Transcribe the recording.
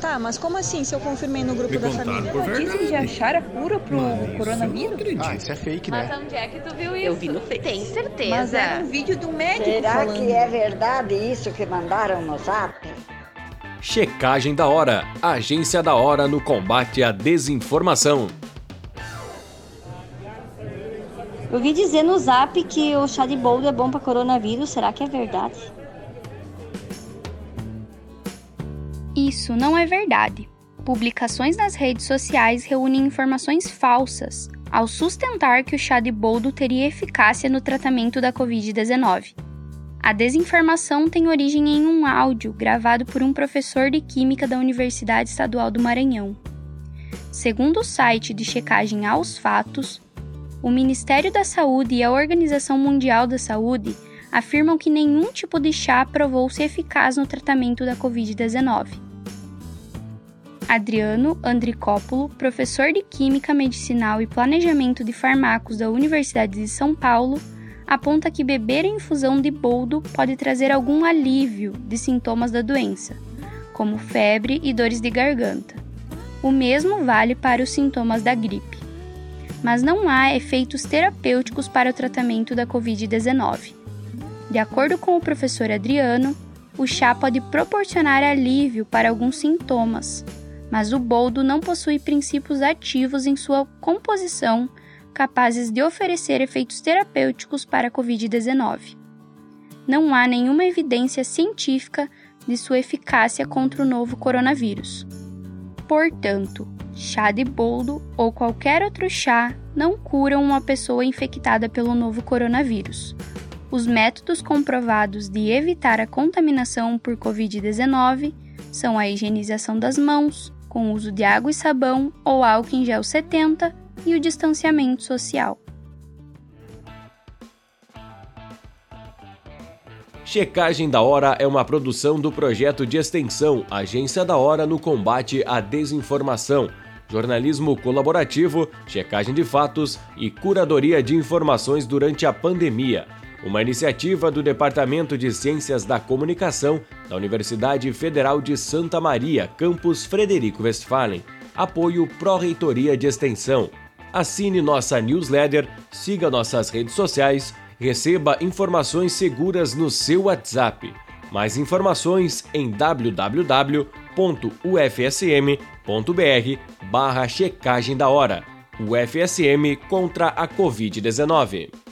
Tá, mas como assim se eu confirmei no grupo Me da família? por verdade. Notícias de achar a cura pro Mas eu não coronavírus? acredito. Ah, isso é fake, Mas né? onde é que tu viu isso? Eu vi no Face. Tem certeza. Mas era um vídeo do médico Será falando. que é verdade isso que mandaram no zap? Checagem da Hora, agência da hora no combate à desinformação. Eu vi dizer no zap que o chá de boldo é bom para coronavírus. Será que é verdade? Isso não é verdade. Publicações nas redes sociais reúnem informações falsas ao sustentar que o chá de boldo teria eficácia no tratamento da Covid-19. A desinformação tem origem em um áudio gravado por um professor de Química da Universidade Estadual do Maranhão. Segundo o site de checagem aos fatos, o Ministério da Saúde e a Organização Mundial da Saúde afirmam que nenhum tipo de chá provou-se eficaz no tratamento da Covid-19. Adriano Andricópolo, professor de Química Medicinal e Planejamento de Farmacos da Universidade de São Paulo, aponta que beber a infusão de boldo pode trazer algum alívio de sintomas da doença, como febre e dores de garganta. O mesmo vale para os sintomas da gripe. Mas não há efeitos terapêuticos para o tratamento da Covid-19. De acordo com o professor Adriano, o chá pode proporcionar alívio para alguns sintomas, mas o boldo não possui princípios ativos em sua composição capazes de oferecer efeitos terapêuticos para a Covid-19. Não há nenhuma evidência científica de sua eficácia contra o novo coronavírus. Portanto, chá de boldo ou qualquer outro chá não curam uma pessoa infectada pelo novo coronavírus. Os métodos comprovados de evitar a contaminação por Covid-19 são a higienização das mãos, com uso de água e sabão ou álcool em gel 70 e o distanciamento social. Checagem da Hora é uma produção do projeto de extensão Agência da Hora no combate à desinformação, jornalismo colaborativo, checagem de fatos e curadoria de informações durante a pandemia. Uma iniciativa do Departamento de Ciências da Comunicação da Universidade Federal de Santa Maria, campus Frederico Westphalen. Apoio Pró-Reitoria de Extensão. Assine nossa newsletter, siga nossas redes sociais, receba informações seguras no seu WhatsApp. Mais informações em www.ufsm.br barra checagem da hora. UFSM contra a Covid-19.